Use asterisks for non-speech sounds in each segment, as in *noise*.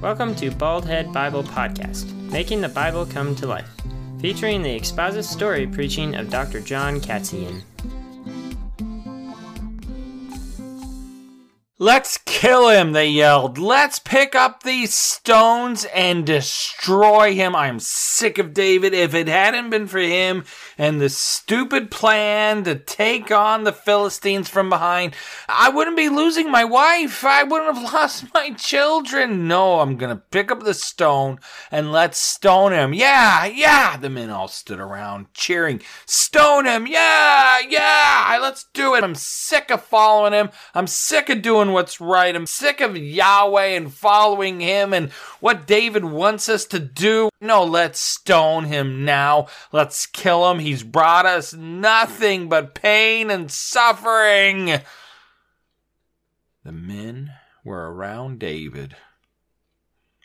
Welcome to Baldhead Bible Podcast, making the Bible come to life, featuring the expository preaching of Dr. John Katzian. Let's kill him, they yelled. Let's pick up these stones and destroy him. I'm sick of David. If it hadn't been for him and the stupid plan to take on the Philistines from behind, I wouldn't be losing my wife. I wouldn't have *laughs* lost my children. No, I'm going to pick up the stone and let's stone him. Yeah, yeah. The men all stood around cheering. Stone him. Yeah, yeah. Let's do it. I'm sick of following him. I'm sick of doing what's right. I'm sick of Yahweh and following him and what David wants us to do. No, let's stone him now. Let's kill him. He's brought us nothing but pain and suffering. The men were around David.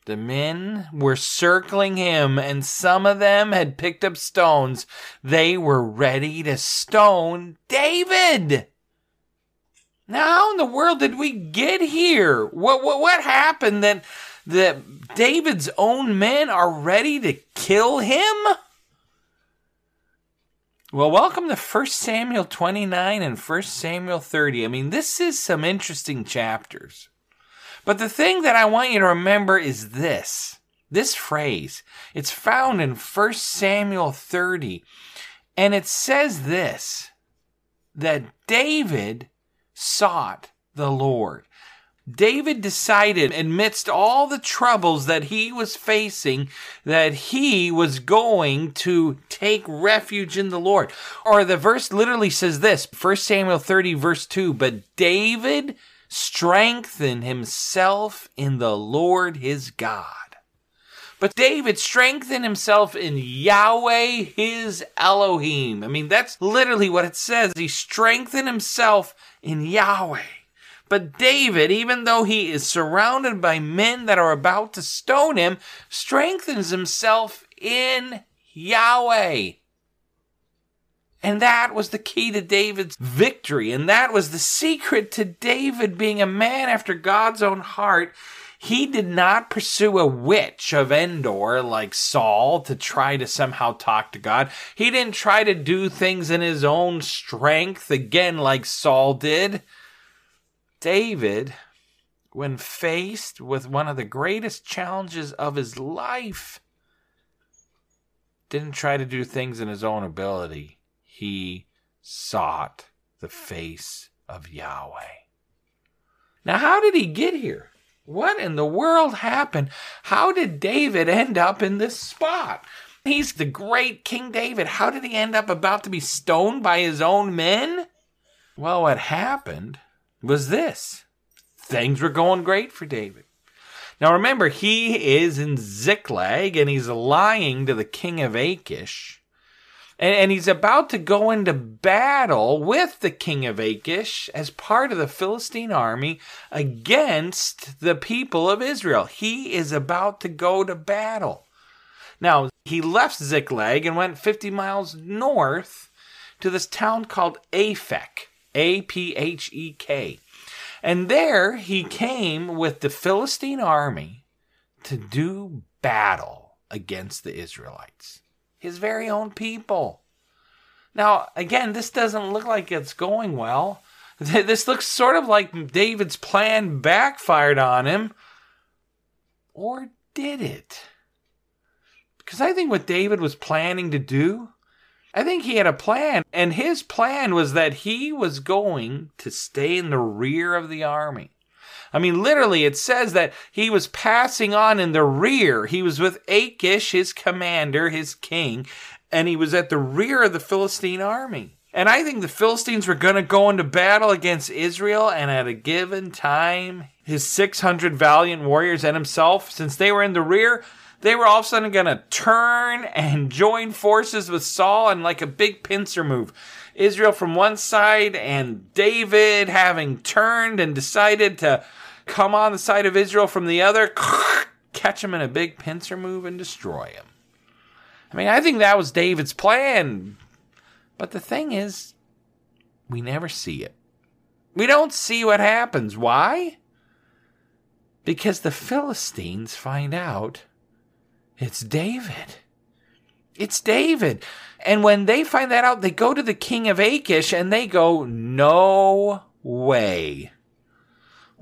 The men were circling him, and some of them had picked up stones. They were ready to stone David. Now, how in the world did we get here? What what what happened that that David's own men are ready to kill him? Well, welcome to 1 Samuel 29 and 1 Samuel 30. I mean, this is some interesting chapters. But the thing that I want you to remember is this. This phrase. It's found in 1 Samuel 30. And it says this that David sought the Lord. David decided, amidst all the troubles that he was facing, that he was going to take refuge in the Lord. Or the verse literally says this 1 Samuel 30, verse 2 But David strengthened himself in the Lord his God. But David strengthened himself in Yahweh his Elohim. I mean, that's literally what it says. He strengthened himself in Yahweh. But David, even though he is surrounded by men that are about to stone him, strengthens himself in Yahweh. And that was the key to David's victory. And that was the secret to David being a man after God's own heart. He did not pursue a witch of Endor like Saul to try to somehow talk to God. He didn't try to do things in his own strength again like Saul did. David, when faced with one of the greatest challenges of his life, didn't try to do things in his own ability. He sought the face of Yahweh. Now, how did he get here? What in the world happened? How did David end up in this spot? He's the great King David. How did he end up about to be stoned by his own men? Well, what happened was this things were going great for David. Now remember, he is in Ziklag and he's lying to the king of Achish. And, and, he's about to go into battle with the king of Achish as part of the Philistine army against the people of Israel. He is about to go to battle. Now, he left Ziklag and went 50 miles north to this town called Aphek. A P H E K. And there he came with the Philistine army to do battle against the Israelites, his very own people. Now, again, this doesn't look like it's going well. *laughs* This looks sort of like David's plan backfired on him. Or did it? Because I think what David was planning to do I think he had a plan, and his plan was that he was going to stay in the rear of the army. I mean, literally, it says that he was passing on in the rear. He was with Achish, his commander, his king, and he was at the rear of the Philistine army. And I think the Philistines were going to go into battle against Israel, and at a given time, his 600 valiant warriors and himself, since they were in the rear, they were all of a sudden going to turn and join forces with Saul in like a big pincer move. Israel from one side, and David having turned and decided to come on the side of Israel from the other, *laughs* catch him in a big pincer move and destroy him. I mean, I think that was David's plan. But the thing is, we never see it. We don't see what happens. Why? Because the Philistines find out it's David. It's David. And when they find that out, they go to the king of Achish and they go, No way.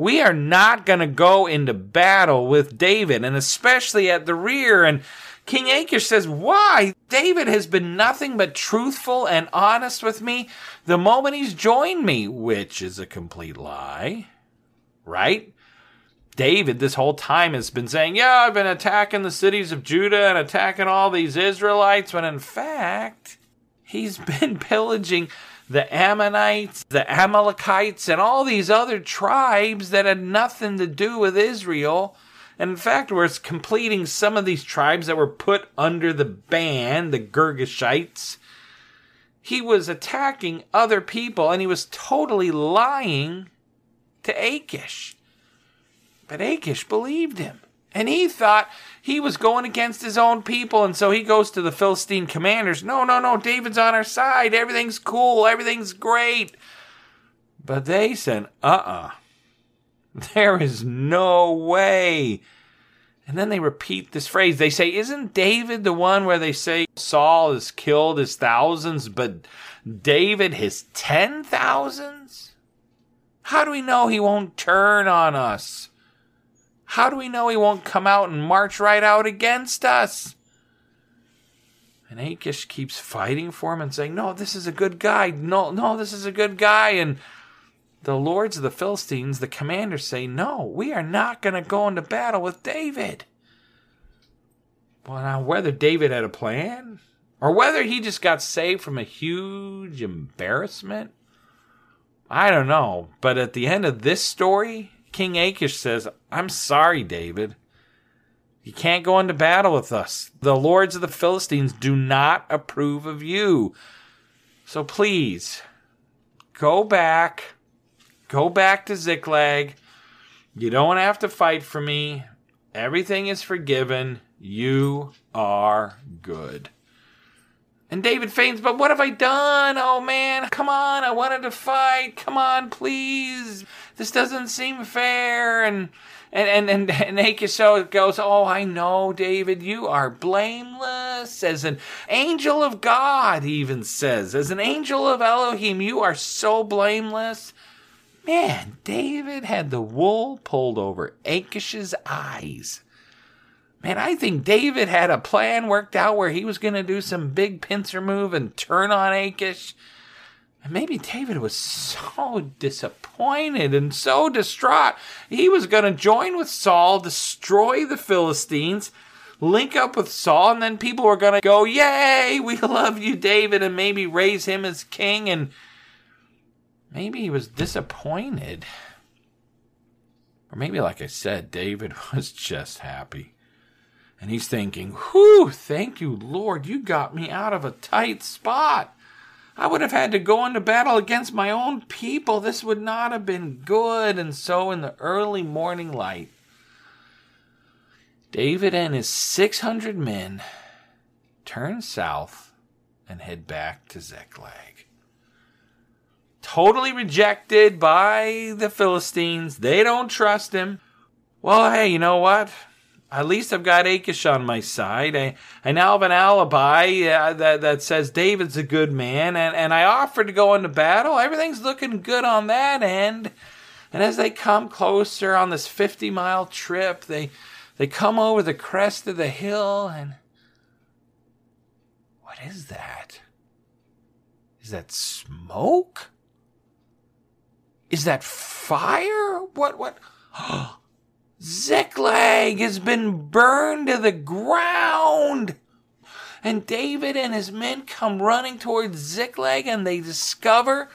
We are not going to go into battle with David, and especially at the rear. And King Achish says, Why? David has been nothing but truthful and honest with me the moment he's joined me, which is a complete lie. Right? David, this whole time, has been saying, Yeah, I've been attacking the cities of Judah and attacking all these Israelites, when in fact, he's *laughs* been pillaging the Ammonites, the Amalekites, and all these other tribes that had nothing to do with Israel and in fact, was completing some of these tribes that were put under the ban, the Girgashites. He was attacking other people and he was totally lying to Achish. But Achish believed him. And he thought he was going against his own people. And so he goes to the Philistine commanders No, no, no, David's on our side. Everything's cool. Everything's great. But they said, Uh uh-uh. uh *laughs* there is no way. And then they repeat this phrase. They say, Isn't David the one where they say Saul has killed his thousands, but David his ten thousands? How do we know he won't turn on us? How do we know he won't come out and march right out against us? And Achish keeps fighting for him and saying, No, this is a good guy. No, no, this is a good guy. And the lords of the Philistines, the commanders, say, No, we are not going to go into battle with David. Well, now, whether David had a plan or whether he just got saved from a huge embarrassment, I don't know. But at the end of this story, King Achish says, I'm sorry, David. You can't go into battle with us. The lords of the Philistines do not approve of you. So please, go back Go back to Ziklag. You don't have to fight for me. Everything is forgiven. You are good. And David feigns, but what have I done? Oh man, come on, I wanted to fight. Come on, please. This doesn't seem fair. And and and and, and Achish goes, Oh, I know, David, you are blameless. As an angel of God, even says, as an angel of Elohim, you are so blameless. Man, David had the wool pulled over Achish's eyes. Man, I think David had a plan worked out where he was going to do some big pincer move and turn on Achish. And maybe David was so disappointed and so distraught. He was going to join with Saul, destroy the Philistines, link up with Saul, and then people were going to go, Yay, we *laughs* love you, David, and maybe raise him as king. And maybe he was disappointed. Or maybe, like I said, David *laughs* was just happy. And he's thinking, Whew, thank you, Lord, you got me out of a tight spot. I would have had to go into battle against my own people. This would not have been good. And so, in the early morning light, David and his 600 men turn south and head back to Ziklag totally rejected by the Philistines. They don't trust him. Well, hey, you know what? At least I've got Achish on my side. I, I now have an alibi uh, that, that says David's a good man, and, and I offered to go into battle. Everything's looking good on that end. And as they come closer on this 50 mile trip, they, they come over the crest of the hill, and what is that? Is that smoke? Is that fire? What, what? *gasps* Ziklag has been burned to the ground. And David and his men come running towards Ziklag and they discover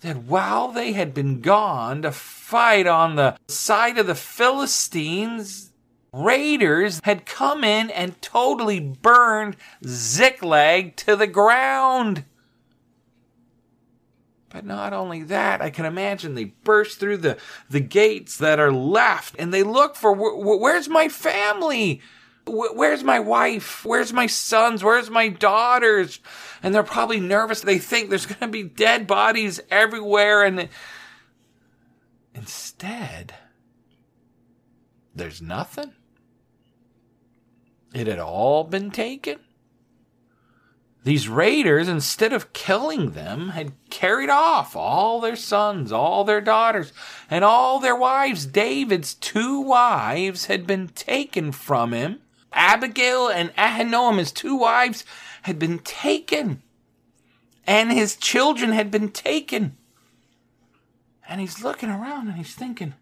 that while they had been gone to fight on the side of the Philistines, raiders had come in and totally burned Ziklag to the ground. But not only that, I can imagine they burst through the, the gates that are left and they look for where's my family? Where's my wife? Where's my sons? Where's my daughters? And they're probably nervous. They think there's going to be dead bodies everywhere. And instead, there's nothing. It had all been taken. These raiders, instead of killing them, had carried off all their sons, all their daughters, and all their wives. David's two wives had been taken from him. Abigail and Ahinoam, his two wives, had been taken. And his children had been taken. And he's looking around and he's thinking,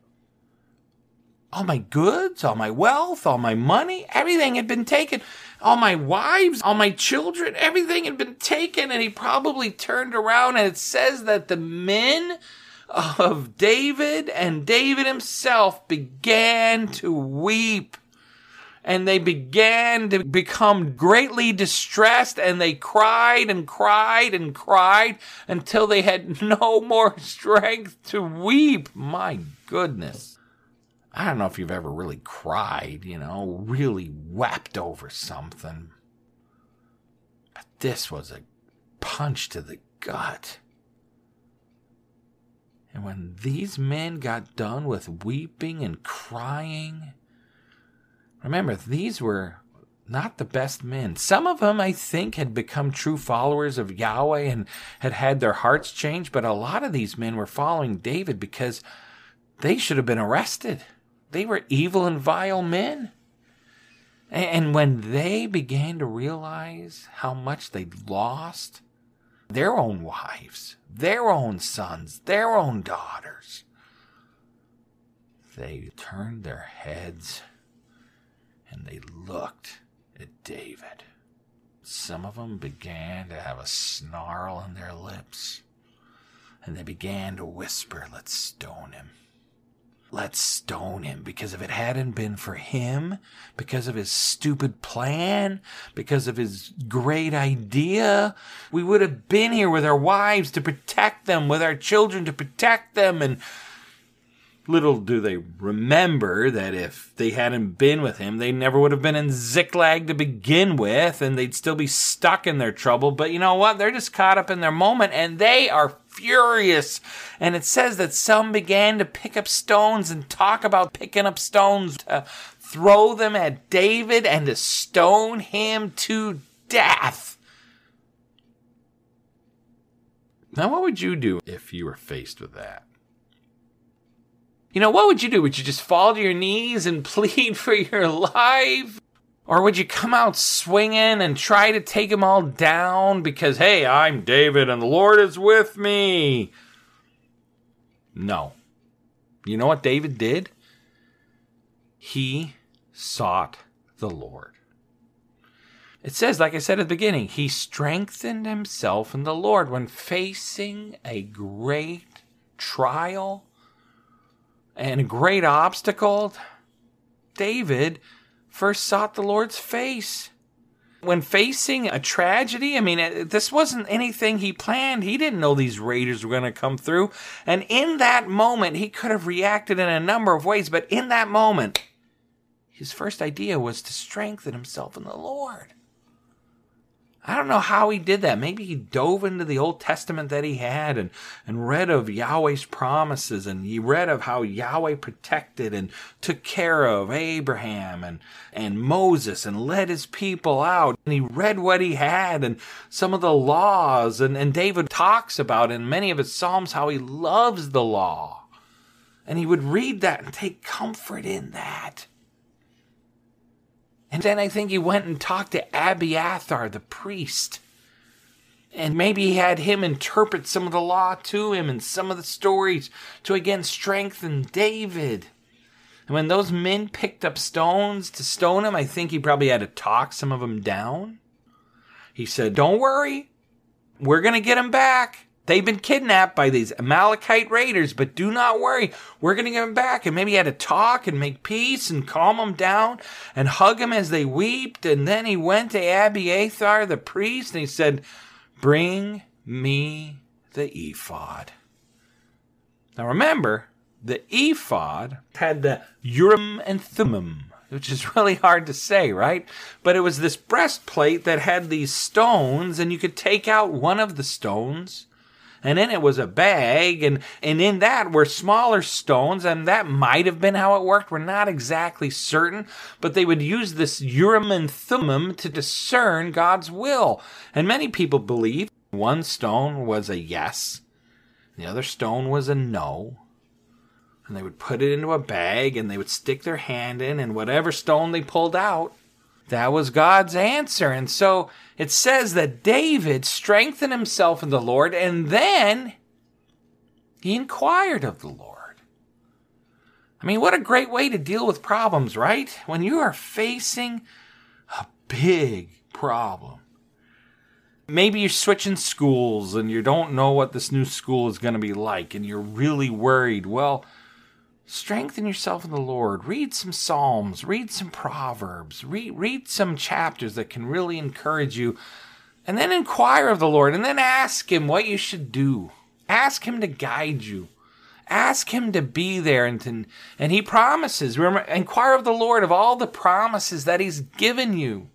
all my goods, all my wealth, all my money, everything had been taken. All my wives, all my children, everything had been taken. And he probably turned around and it says that the men of David and David himself began to weep. And they began to become greatly distressed and they cried and cried and cried until they had *laughs* no more strength to weep. My goodness. I don't know if you've ever really cried, you know, really wept over something. But this was a punch to the gut. And when these men got done with weeping and crying, remember, these were not the best men. Some of them, I think, had become true followers of Yahweh and had had their hearts changed, but a lot of these men were following David because they should have been arrested. They were evil and vile men. And when they began to realize how much they'd lost, their own wives, their own sons, their own daughters, they turned their heads and they looked at David. Some of them began to have a snarl in their lips, and they began to whisper, Let's stone him let's stone him because if it hadn't been for him, because of his stupid plan, because of his great idea, we would have been here with our wives to protect them, with our children to protect them, and Little do they remember that if they hadn't been with him, they never would have been in Ziklag to begin with, and they'd still be stuck in their trouble. But you know what? They're just caught up in their moment, and they are furious. And it says that some began to pick up stones and talk about picking up stones to throw them at David and to stone him to death. Now, what would you do if you were faced with that? You know, what would you do? Would you just fall to your knees and *laughs* plead for your life? Or would you come out swinging and try to take them all down because, hey, I'm David and the Lord is with me? No. You know what David did? He sought the Lord. It says, like I said at the beginning, he strengthened himself in the Lord when facing a great trial and a great obstacle, David first sought the Lord's face. When facing a tragedy, I mean, this wasn't anything he planned. He didn't know these raiders were going to come through. And in that moment, he could have reacted in a number of ways, but in that moment, his first idea was to strengthen himself in the Lord. I don't know how he did that. Maybe he dove into the Old Testament that he had and, and read of Yahweh's promises and he read of how Yahweh protected and took care of Abraham and, and Moses and led his people out. And he read what he had and some of the laws. And, and David talks about in many of his Psalms how he loves the law. And he would read that and take comfort in that. And then I think he went and talked to Abiathar, the priest. And maybe he had him interpret some of the law to him and some of the stories to again strengthen David. And when those men picked up stones to stone him, I think he probably had to talk some of them down. He said, Don't worry, we're going to get him back. They've been kidnapped by these Amalekite raiders, but do not worry. We're going to get them back. And maybe he had to talk and make peace and calm them down and hug them as they wept. And then he went to Abiathar, the priest, and he said, Bring me the ephod. Now remember, the ephod had the Urim and Thummim, which is *laughs* really hard to say, right? But it was this breastplate that had these stones, and you could take out one of the stones and in it was a bag, and, and in that were smaller stones, and that might have been how it worked. We're not exactly certain, but they would use this Urim and Thummim to discern God's will. And many people believe one stone was a yes, the other stone was a no. And they would put it into a bag and they would stick their hand in, and whatever stone they pulled out, that was God's answer. And so it says that David strengthened himself in the Lord and then he inquired of the Lord. I mean, what a great way to deal with problems, right? When you are facing a big problem. Maybe you're switching schools and you don't know what this new school is going to be like and you're really worried. Well, strengthen yourself in the Lord. Read some Psalms, read some Proverbs, read, read some chapters that can really encourage you. And then inquire of the Lord and then ask Him what you should do. Ask Him to guide you. Ask Him to be there and, to, and He promises. Remember, inquire of the Lord of all the promises that He's given you.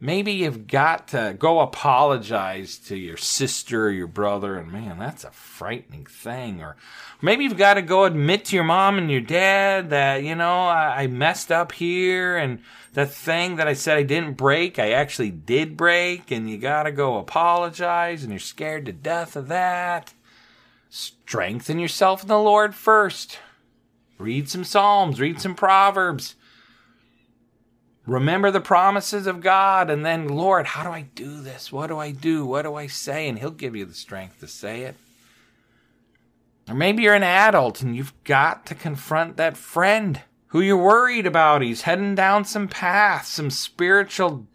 Maybe you've got to go apologize to your sister or your brother, and man, that's a frightening thing. Or maybe you've got to go admit to your mom and your dad that, you know, I, I messed up here, and the thing that I said I didn't break, I actually did break, and you got to go apologize, and you're scared to death of that. Strengthen yourself in the Lord first. Read some Psalms, read some Proverbs remember the promises of God, and then, Lord, how do I do this? What do I do? What do I say? And He'll give you the strength to say it. Or maybe you're an adult and you've got to confront that friend who you're worried about. He's heading down some path, some spiritual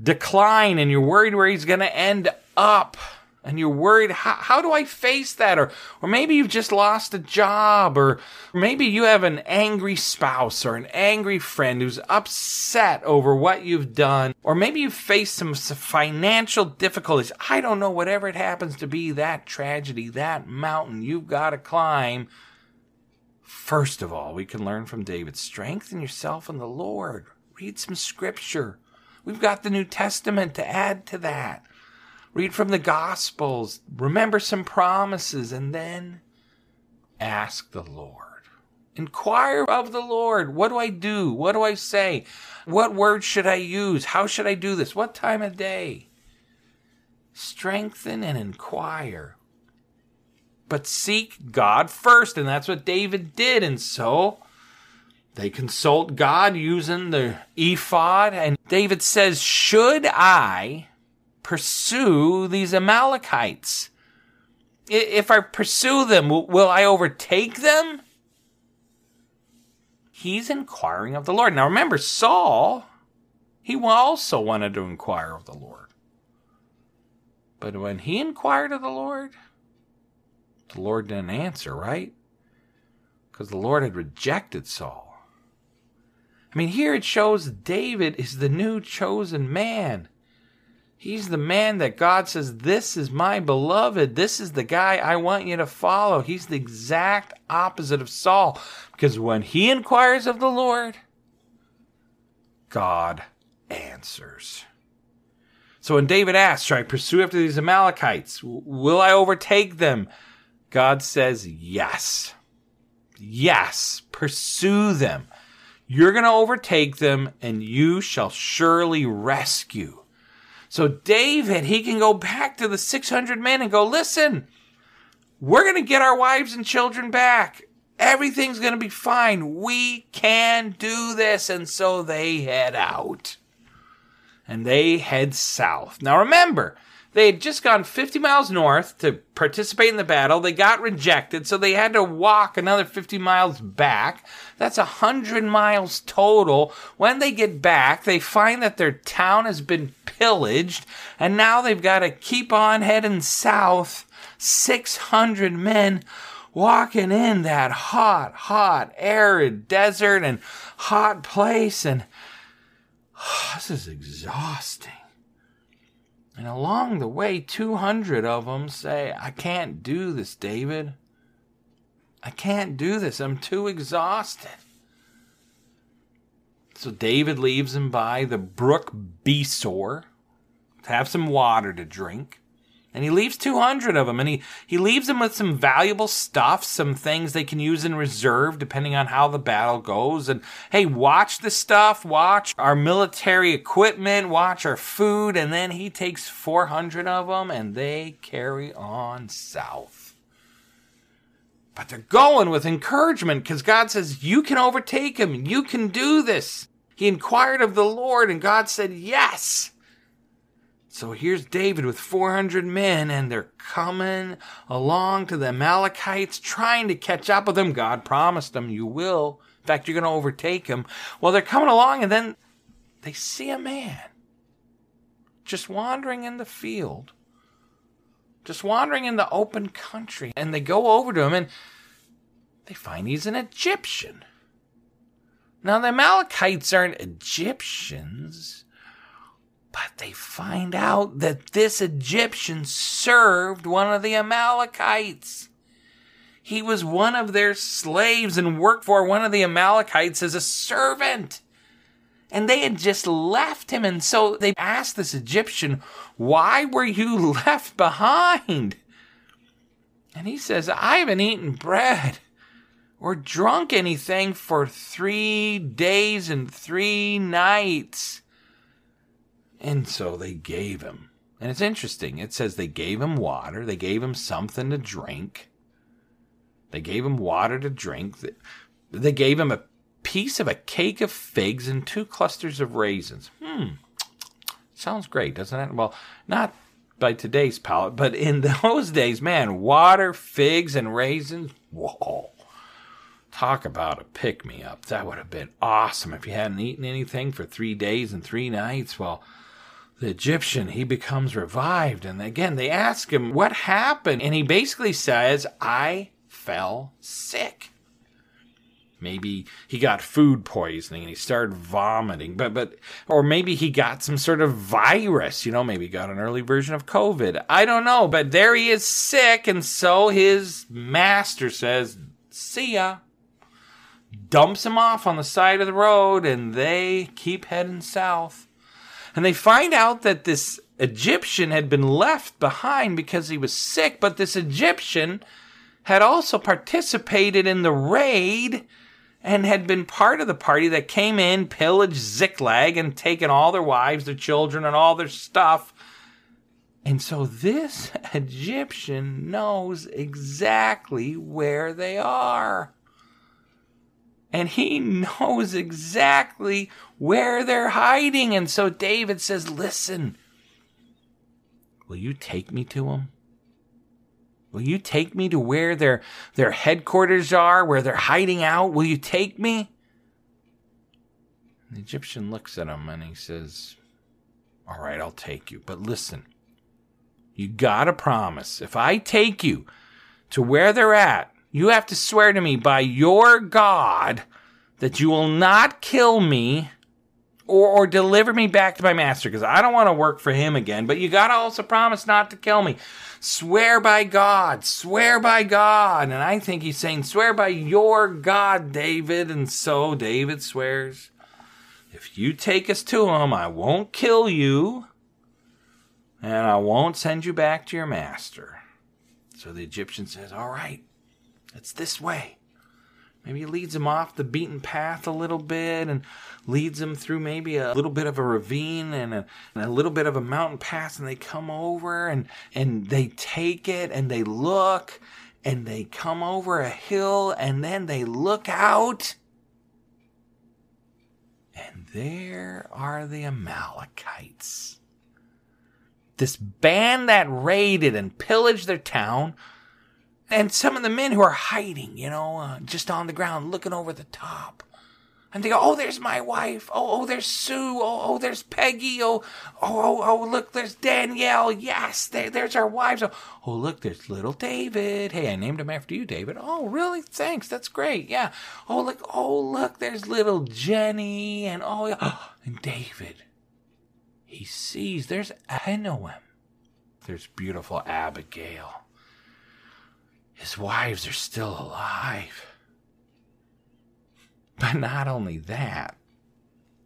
decline, and you're worried where he's going to end up and you're worried how, how do i face that? Or or maybe you've just lost a job or maybe you have an angry spouse or an angry friend who's upset over what you've done or maybe you've faced some financial difficulties. I don't know whatever it happens to be that tragedy that mountain you've got to climb. First of all we can learn from david strengthen yourself in the lord. Read some scripture. We've got the new testament to add to that Read from the Gospels, remember some promises, and then ask the Lord. Inquire of the Lord. What do I do? What do I say? What words should I use? How should I do this? What time of day? Strengthen and inquire. But seek God first, and that's what David did. And so they consult God using the ephod, and David says, Should I pursue these Amalekites? If I pursue them, will I overtake them? He's inquiring of the Lord. Now remember, Saul, he also wanted to inquire of the Lord. But when he inquired of the Lord, the Lord didn't answer, right? Because the Lord had rejected Saul. I mean, here it shows David is the new chosen man. He's the man that God says, This is my beloved. This is the guy I want you to follow. He's the exact opposite of Saul. Because when he inquires of the Lord, God answers. So when David asks, Should I pursue after these Amalekites? Will I overtake them? God says, Yes. Yes. Pursue them. You're going to overtake them, and you shall surely rescue so David, he can go back to the 600 men and go, listen, we're going to get our wives and children back. Everything's going to be fine. We can do this. And so they head out and they head south. Now remember, They had just gone 50 miles north to participate in the battle. They got rejected, so they had to walk another 50 miles back. That's 100 miles total. When they get back, they find that their town has been pillaged, and now they've got to keep on heading south. 600 men walking in that hot, hot, arid desert and hot place, and oh, *sighs* this is exhausting. And along the way, 200 of them say, I can't do this, David. I can't do this. I'm too exhausted. So David leaves him by the brook Besor to have some water to drink. And he leaves 200 of them, and he, he leaves them with some valuable stuff, some things they can use in reserve depending on how the battle goes. And hey, watch the stuff, watch our military equipment, watch our food, and then he takes 400 of them and they carry on south. But they're going with encouragement because God says, You can overtake him, you can do this. He inquired of the Lord, and God said, Yes. So here's David with 400 men, and they're coming along to the Amalekites, trying to catch up with them. God promised them, You will. In fact, you're going to overtake them. Well, they're coming along, and then they see a man just wandering in the field, just wandering in the open country. And they go over to him, and they find he's an Egyptian. Now, the Amalekites aren't Egyptians but they find out that this Egyptian served one of the Amalekites. He was one of their slaves and worked for one of the Amalekites as a servant. And they had just left him. And so they asked this Egyptian, Why were you *laughs* left behind? And he says, I haven't eaten bread or drunk anything for three days and three nights. And so they gave him. And it's interesting. It says they gave him water, they gave him something to drink. They gave him water to drink. They gave him a piece of a cake of figs and two clusters of raisins. Hmm. Sounds great, doesn't it? Well, not by today's palate, but in *laughs* those days, man, water, figs, and raisins. Whoa. Talk about a pick me up. That would have been awesome if you hadn't eaten anything for three days and three nights. Well, the Egyptian, he becomes revived. And again, they ask him, What happened? And he basically says, I fell sick. Maybe he got food poisoning and he started vomiting, but, but, or maybe he got some sort of virus, you know, maybe got an early version of COVID. I don't know, but there he is sick. And so his master says, See ya. Dumps him off on the side of the road and they keep heading south. And they find out that this Egyptian had been left behind because he was sick, but this Egyptian had also participated in the raid and had been part of the party that came in, pillaged Ziklag, and taken all their wives, their children, and all their stuff. And so this *laughs* Egyptian knows exactly where they are and he knows exactly where they're hiding. And so David says, Listen, will you take me to them? Will you take me to where their, their headquarters are, where they're hiding out? Will you take me? The Egyptian looks at him and he says, All right, I'll take you. But listen, you gotta promise if I take you to where they're at, you have to swear to me by your God that you will not kill me or, or deliver me back to my master because I don't want to work for him again. But you got to also promise not to kill me. Swear by God, swear by God. And I think he's saying, swear by your God, David. And so David swears, if you take us to him, I won't kill you and I won't send you back to your master. So the Egyptian says, All right, it's this way. Maybe he leads him off the beaten path a little bit and leads him through maybe a little bit of a ravine and a, and a, little bit of a mountain pass and they come over and, and they take it and they look and they come over a hill and then they look out and there are the Amalekites. this band that raided and pillaged their town, and some of the men who are hiding, you know, uh, just on the ground looking over the top. And they go, oh, there's my wife. Oh, oh, there's Sue. Oh, oh, there's Peggy. Oh, oh, oh, oh, look, there's Danielle. Yes, there, there's our wives. Oh, oh, look, there's little David. Hey, I named him after you, David. Oh, really? Thanks. That's great. Yeah. Oh, look, oh, look, there's little Jenny. And oh, yeah. *gasps* and David. He sees there's Ahinoam. There's beautiful Abigail. His wives are still alive. But not only that,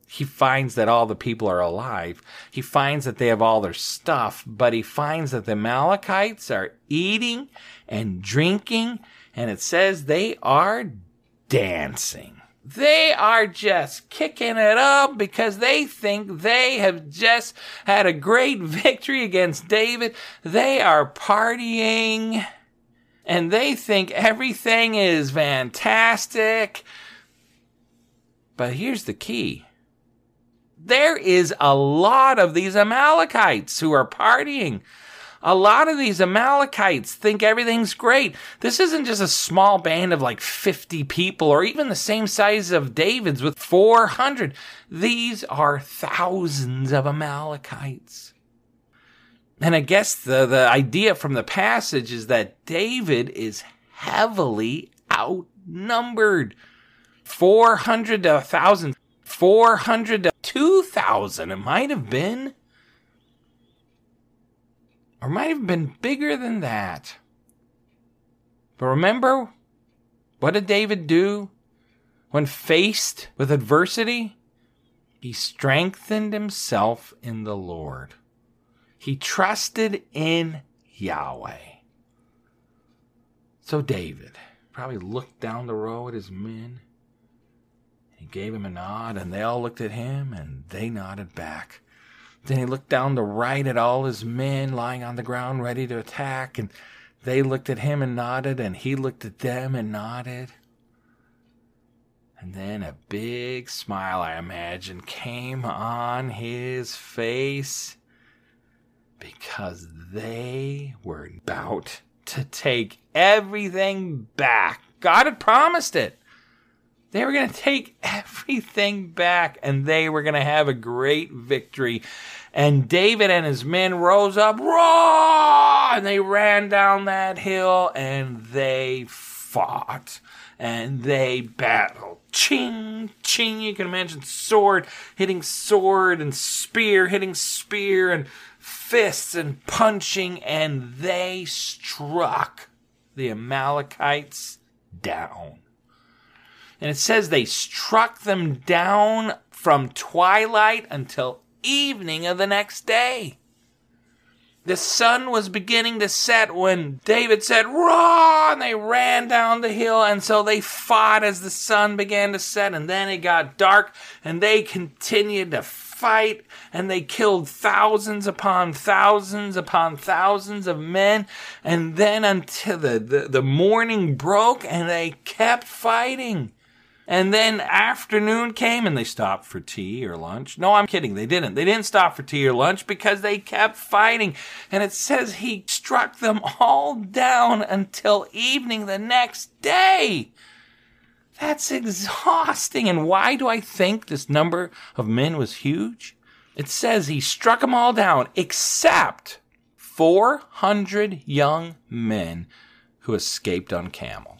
he finds that all the people are alive. He finds that they have all their stuff, but he finds that the Amalekites are eating and drinking, and it says they are dancing. They are just kicking it up because they think they have just had a great *laughs* victory against David. They are partying and they think everything is fantastic. But here's the key. There is a lot of these Amalekites who are partying. A lot of these Amalekites think everything's great. This isn't just a small band of like 50 people or even the same size of David's with 400. These are thousands of Amalekites. And I guess the, the idea from the passage is that David is heavily outnumbered. 400 to 1,000, 400 to 2,000. It might have been. Or might have been bigger than that. But remember, what did David do when faced with adversity? He strengthened himself in the Lord. He trusted in Yahweh. So David probably looked down the row at his men he gave him a nod, and they all looked at him, and they nodded back. Then he looked down the right at all his men lying on the ground ready to attack, and they looked at him and nodded, and he looked at them and nodded. And then a big smile, I imagine, came on his face because they were about to take everything back. God had promised it. They were going to take *laughs* everything back and they were going to have a great victory. And David and his men rose up, raw, and they ran down that hill and they fought and they battled. Ching, ching. You can imagine sword hitting sword and spear hitting spear and fists and punching, and they struck the Amalekites down. And it says they struck them down from twilight until evening of the next day. The sun was beginning to set when David said, Raw! And they ran down the hill. And so they fought as the sun began to set. And then it got dark. And they continued to fight. And they killed thousands upon thousands upon thousands of men. And then until the, the, the morning broke. And they kept fighting. And then afternoon came and they stopped for tea or lunch. No, I'm kidding. They didn't. They didn't stop for tea or lunch because they kept fighting. And it says he struck them all down until evening the next day. That's exhausting. And why do I think this number of men was huge? It says he struck them all down except 400 young men who escaped on camels.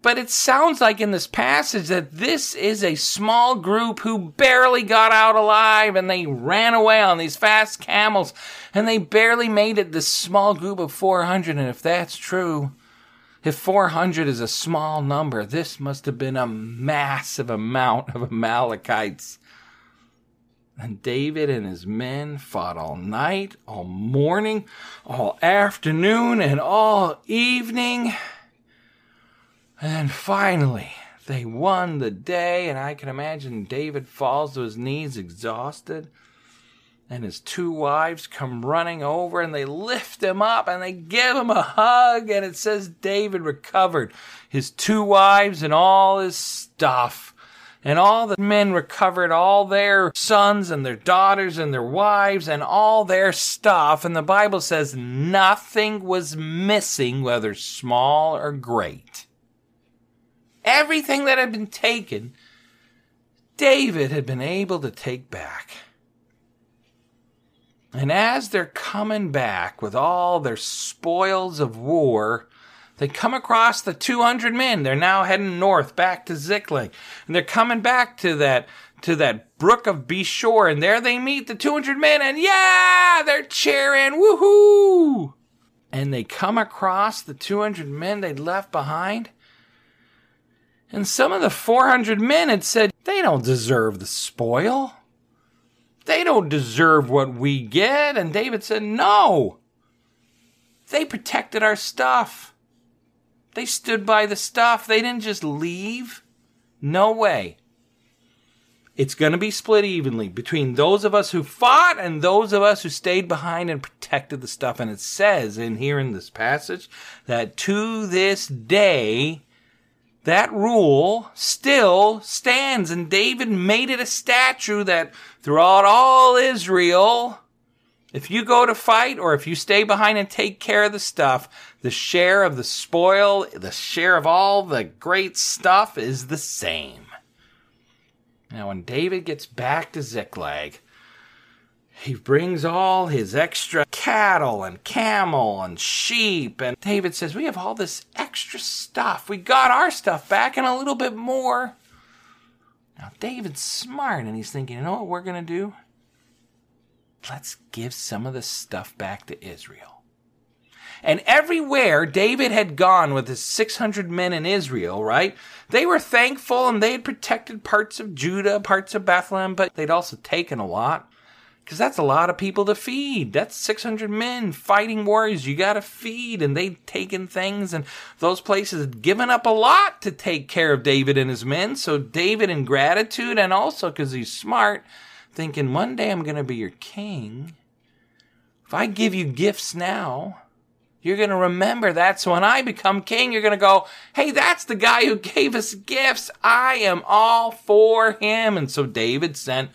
But it sounds like in this passage that this is a small group who barely got out alive and they ran away on these fast camels and they barely made it this small group of 400. And if that's true, if 400 is a small number, this must have been a massive amount of Amalekites. And David and his men fought all night, all morning, all afternoon, and all evening. And finally, they won the day, and I can imagine David falls to his knees exhausted. And his two wives come running over and they lift him up and they give him a hug. And it says David recovered his two wives and all his stuff. And all the men recovered all their sons and their daughters and their wives and all their stuff. And the Bible says nothing was missing, whether small or great. Everything that had been taken, David had been able to take back. And as they're coming back with all their spoils of war, they come across the 200 men. They're now heading north back to Ziklag. And they're coming back to that to that brook of Besor, and there they meet the 200 men, and yeah, they're cheering, woohoo! And they come across the 200 men they'd left behind, and some of the 400 men had said, they don't deserve the spoil. They don't deserve what we get. And David said, no. They protected our stuff. They stood by the stuff. They didn't just leave. No way. It's going to be split evenly between those of us who fought and those of us who stayed behind and protected the stuff. And it says in here in this passage that to this day, that rule still stands. And David made it a statue that throughout all Israel, if you go to fight or if you stay behind and take care of the stuff, the share of the spoil, the share of all the great stuff is the same. Now, when David gets back to Ziklag, he brings all his extra cattle and camel and sheep. And David says, We have all this extra stuff. We got our stuff back and a little bit more. Now, David's smart and he's thinking, You know what we're going to do? let's give some of the stuff back to Israel. And everywhere David had gone with his 600 men in Israel, right? They were thankful and they had protected parts of Judah, parts of Bethlehem, but they'd also taken a lot. Because that's a lot of people to feed. That's 600 men fighting warriors you got to feed. And they'd taken things, and those places had given up a lot to take care of David and his men. So, David, in gratitude and also because he's smart, thinking one day I'm going to be your king. If I give you gifts now, you're going to remember that's when I become king. You're going to go, hey, that's the guy who gave us gifts. I am all for him. And so David sent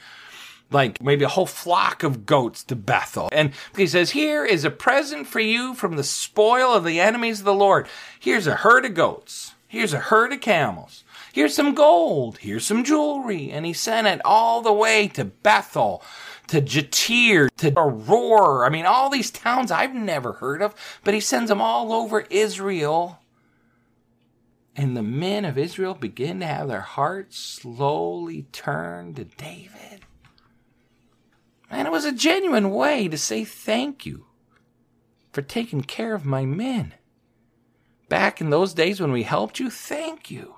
like maybe a whole flock of goats to Bethel. And he says, Here is a present for you from the spoil of the enemies of the Lord. Here's a herd of goats. Here's a herd of camels. Here's some gold. Here's some jewelry. And he sent it all the way to Bethel, to Jattir, to Aroer. I mean, all these towns I've never heard of, but he sends them all over Israel. And the men of Israel begin to have their hearts slowly turn to David. And it was a genuine way to say thank you for taking care of my men. Back in those days when we helped you, thank you.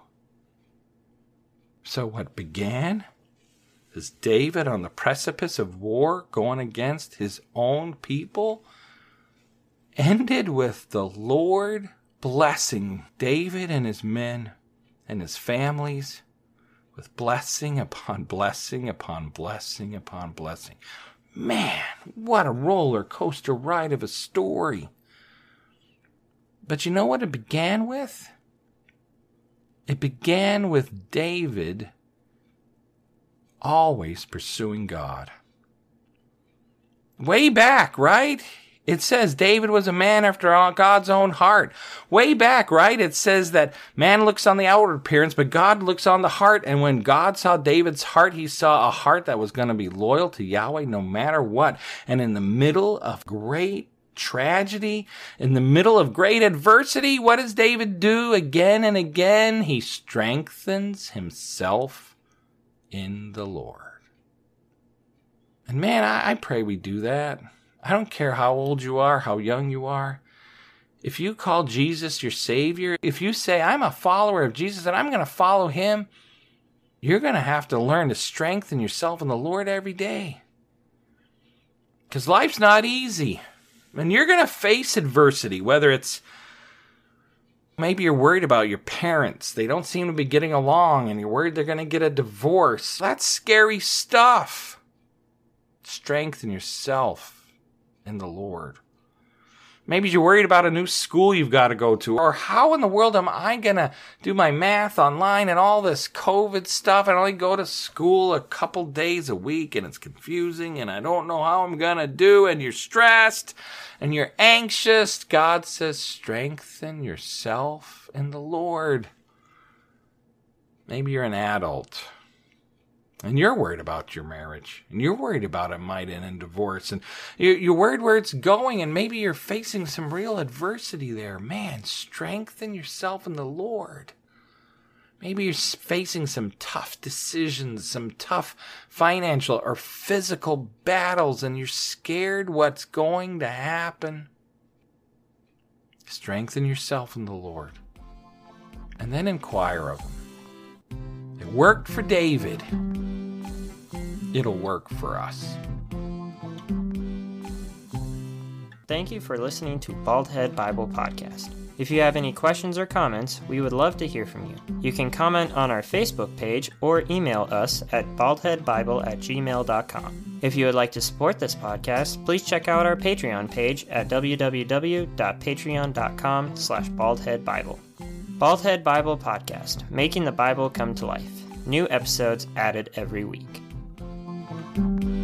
So, what began as David on the precipice of war going against his own people ended with the Lord blessing David and his men and his families with blessing upon blessing upon blessing upon blessing. Man, what a roller coaster ride of a story. But you know what it began with? It began with David always pursuing God. Way back, right? It says David was a man after God's own heart. Way back, right? It says that man looks on the outward appearance, but God looks on the heart. And when God saw David's heart, he saw a heart that was going to be loyal to Yahweh no matter what. And in the middle of great tragedy, in the middle of great adversity, what does David do again and again? He strengthens himself in the Lord. And man, I, I, pray we do that. I don't care how old you are, how young you are. If you call Jesus your Savior, if you say, I'm a follower of Jesus and I'm going to follow Him, you're going to have to learn to strengthen yourself in the Lord every day. Because life's not easy. And you're going to face adversity, whether it's maybe you're worried about your parents. They don't seem to be getting along, and you're worried they're going to get a divorce. That's scary stuff. Strengthen yourself in the Lord. Maybe you're worried about a new school you've got to go to, or how in the world am I going to do my math online and all this COVID stuff? I only go to school a couple days a week and it's confusing and I don't know how I'm going to do. And you're stressed and you're anxious. God says, strengthen yourself in the Lord. Maybe you're an adult and you're worried about your marriage and you're worried about it might end in divorce and you're worried where it's going and maybe you're facing some real adversity there. Man strengthen yourself in the lord. Maybe you're facing some tough decisions some tough financial or physical battles and you're scared what's going to happen. Strengthen yourself in the lord and then inquire of him. It worked for david it'll work for us. Thank you for listening to Baldhead Bible Podcast. If you have any questions or comments, we would love to hear from you. You can comment on our Facebook page or email us at baldheadbible at gmail.com. If you would like to support this podcast, please check out our Patreon page at www.patreon.com slash baldheadbible. Baldhead Bible Podcast, making the Bible come to life. New episodes added every week. Thank you.